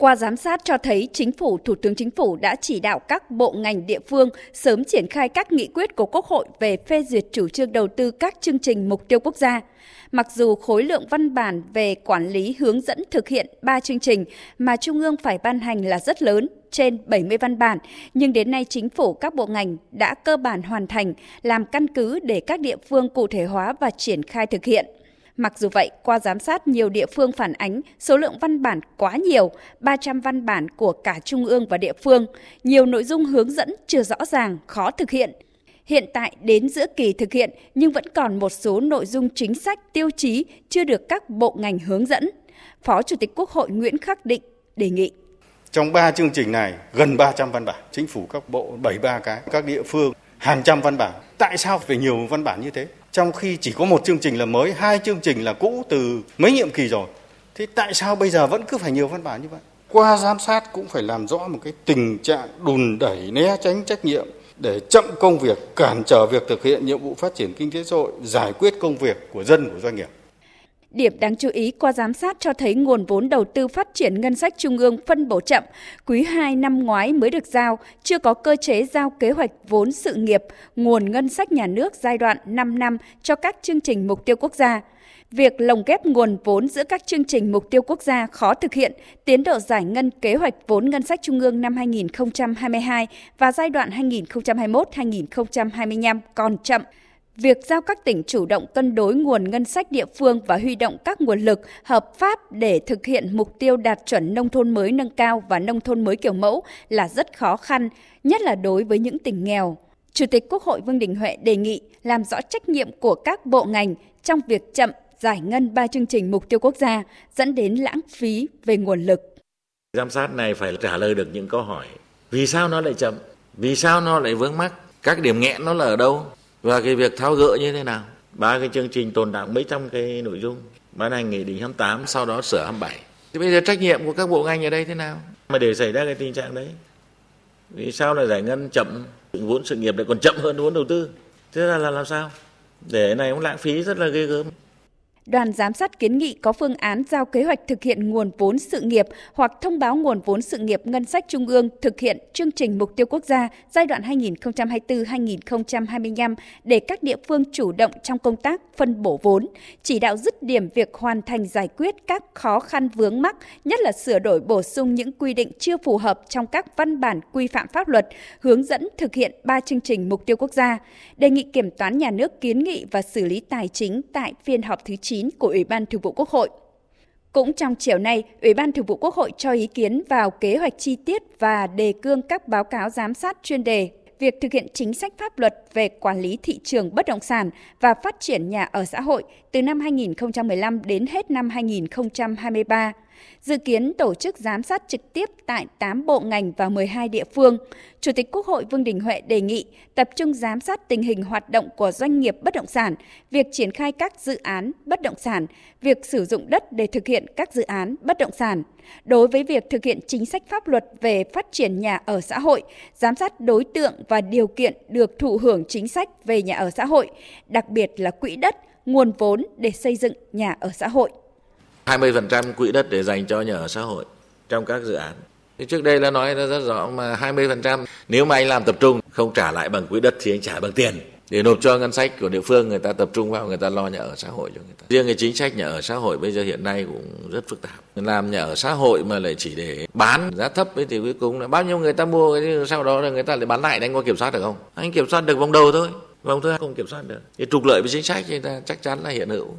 Qua giám sát cho thấy Chính phủ, Thủ tướng Chính phủ đã chỉ đạo các bộ ngành địa phương sớm triển khai các nghị quyết của Quốc hội về phê duyệt chủ trương đầu tư các chương trình mục tiêu quốc gia. Mặc dù khối lượng văn bản về quản lý hướng dẫn thực hiện 3 chương trình mà Trung ương phải ban hành là rất lớn, trên 70 văn bản, nhưng đến nay chính phủ các bộ ngành đã cơ bản hoàn thành, làm căn cứ để các địa phương cụ thể hóa và triển khai thực hiện. Mặc dù vậy, qua giám sát nhiều địa phương phản ánh số lượng văn bản quá nhiều, 300 văn bản của cả trung ương và địa phương, nhiều nội dung hướng dẫn chưa rõ ràng, khó thực hiện. Hiện tại đến giữa kỳ thực hiện nhưng vẫn còn một số nội dung chính sách tiêu chí chưa được các bộ ngành hướng dẫn. Phó Chủ tịch Quốc hội Nguyễn Khắc Định đề nghị. Trong 3 chương trình này gần 300 văn bản, chính phủ các bộ 73 cái, các địa phương hàng trăm văn bản. Tại sao phải nhiều văn bản như thế? Trong khi chỉ có một chương trình là mới, hai chương trình là cũ từ mấy nhiệm kỳ rồi. Thế tại sao bây giờ vẫn cứ phải nhiều văn bản như vậy? Qua giám sát cũng phải làm rõ một cái tình trạng đùn đẩy né tránh trách nhiệm để chậm công việc, cản trở việc thực hiện nhiệm vụ phát triển kinh tế xã hội, giải quyết công việc của dân của doanh nghiệp. Điểm đáng chú ý qua giám sát cho thấy nguồn vốn đầu tư phát triển ngân sách trung ương phân bổ chậm, quý 2 năm ngoái mới được giao, chưa có cơ chế giao kế hoạch vốn sự nghiệp, nguồn ngân sách nhà nước giai đoạn 5 năm cho các chương trình mục tiêu quốc gia. Việc lồng ghép nguồn vốn giữa các chương trình mục tiêu quốc gia khó thực hiện, tiến độ giải ngân kế hoạch vốn ngân sách trung ương năm 2022 và giai đoạn 2021-2025 còn chậm. Việc giao các tỉnh chủ động cân đối nguồn ngân sách địa phương và huy động các nguồn lực hợp pháp để thực hiện mục tiêu đạt chuẩn nông thôn mới nâng cao và nông thôn mới kiểu mẫu là rất khó khăn, nhất là đối với những tỉnh nghèo. Chủ tịch Quốc hội Vương Đình Huệ đề nghị làm rõ trách nhiệm của các bộ ngành trong việc chậm giải ngân ba chương trình mục tiêu quốc gia dẫn đến lãng phí về nguồn lực. Giám sát này phải trả lời được những câu hỏi. Vì sao nó lại chậm? Vì sao nó lại vướng mắc? Các điểm nghẽn nó là ở đâu? Và cái việc tháo gỡ như thế nào? Ba cái chương trình tồn đọng mấy trăm cái nội dung. Ban hành nghị định 28, sau đó sửa 27. Thì bây giờ trách nhiệm của các bộ ngành ở đây thế nào? Mà để xảy ra cái tình trạng đấy. Vì sao lại giải ngân chậm? Vốn sự nghiệp lại còn chậm hơn vốn đầu tư. Thế là, là làm sao? Để này cũng lãng phí rất là ghê gớm. Đoàn giám sát kiến nghị có phương án giao kế hoạch thực hiện nguồn vốn sự nghiệp hoặc thông báo nguồn vốn sự nghiệp ngân sách trung ương thực hiện chương trình mục tiêu quốc gia giai đoạn 2024-2025 để các địa phương chủ động trong công tác phân bổ vốn, chỉ đạo dứt điểm việc hoàn thành giải quyết các khó khăn vướng mắc, nhất là sửa đổi bổ sung những quy định chưa phù hợp trong các văn bản quy phạm pháp luật, hướng dẫn thực hiện ba chương trình mục tiêu quốc gia, đề nghị kiểm toán nhà nước kiến nghị và xử lý tài chính tại phiên họp thứ 9 của Ủy ban Thường vụ Quốc hội. Cũng trong chiều nay, Ủy ban Thường vụ Quốc hội cho ý kiến vào kế hoạch chi tiết và đề cương các báo cáo giám sát chuyên đề việc thực hiện chính sách pháp luật về quản lý thị trường bất động sản và phát triển nhà ở xã hội từ năm 2015 đến hết năm 2023 dự kiến tổ chức giám sát trực tiếp tại 8 bộ ngành và 12 địa phương. Chủ tịch Quốc hội Vương Đình Huệ đề nghị tập trung giám sát tình hình hoạt động của doanh nghiệp bất động sản, việc triển khai các dự án bất động sản, việc sử dụng đất để thực hiện các dự án bất động sản. Đối với việc thực hiện chính sách pháp luật về phát triển nhà ở xã hội, giám sát đối tượng và điều kiện được thụ hưởng chính sách về nhà ở xã hội, đặc biệt là quỹ đất, nguồn vốn để xây dựng nhà ở xã hội. 20% quỹ đất để dành cho nhà ở xã hội trong các dự án. Thì trước đây là nói rất rõ mà 20% nếu mà anh làm tập trung không trả lại bằng quỹ đất thì anh trả bằng tiền để nộp cho ngân sách của địa phương người ta tập trung vào người ta lo nhà ở xã hội cho người ta. Riêng cái chính sách nhà ở xã hội bây giờ hiện nay cũng rất phức tạp. Làm nhà ở xã hội mà lại chỉ để bán giá thấp ấy thì cuối cùng là bao nhiêu người ta mua sau đó là người ta lại bán lại anh có kiểm soát được không? Anh kiểm soát được vòng đầu thôi, vòng thứ hai không kiểm soát được. Thì trục lợi với chính sách thì ta chắc chắn là hiện hữu.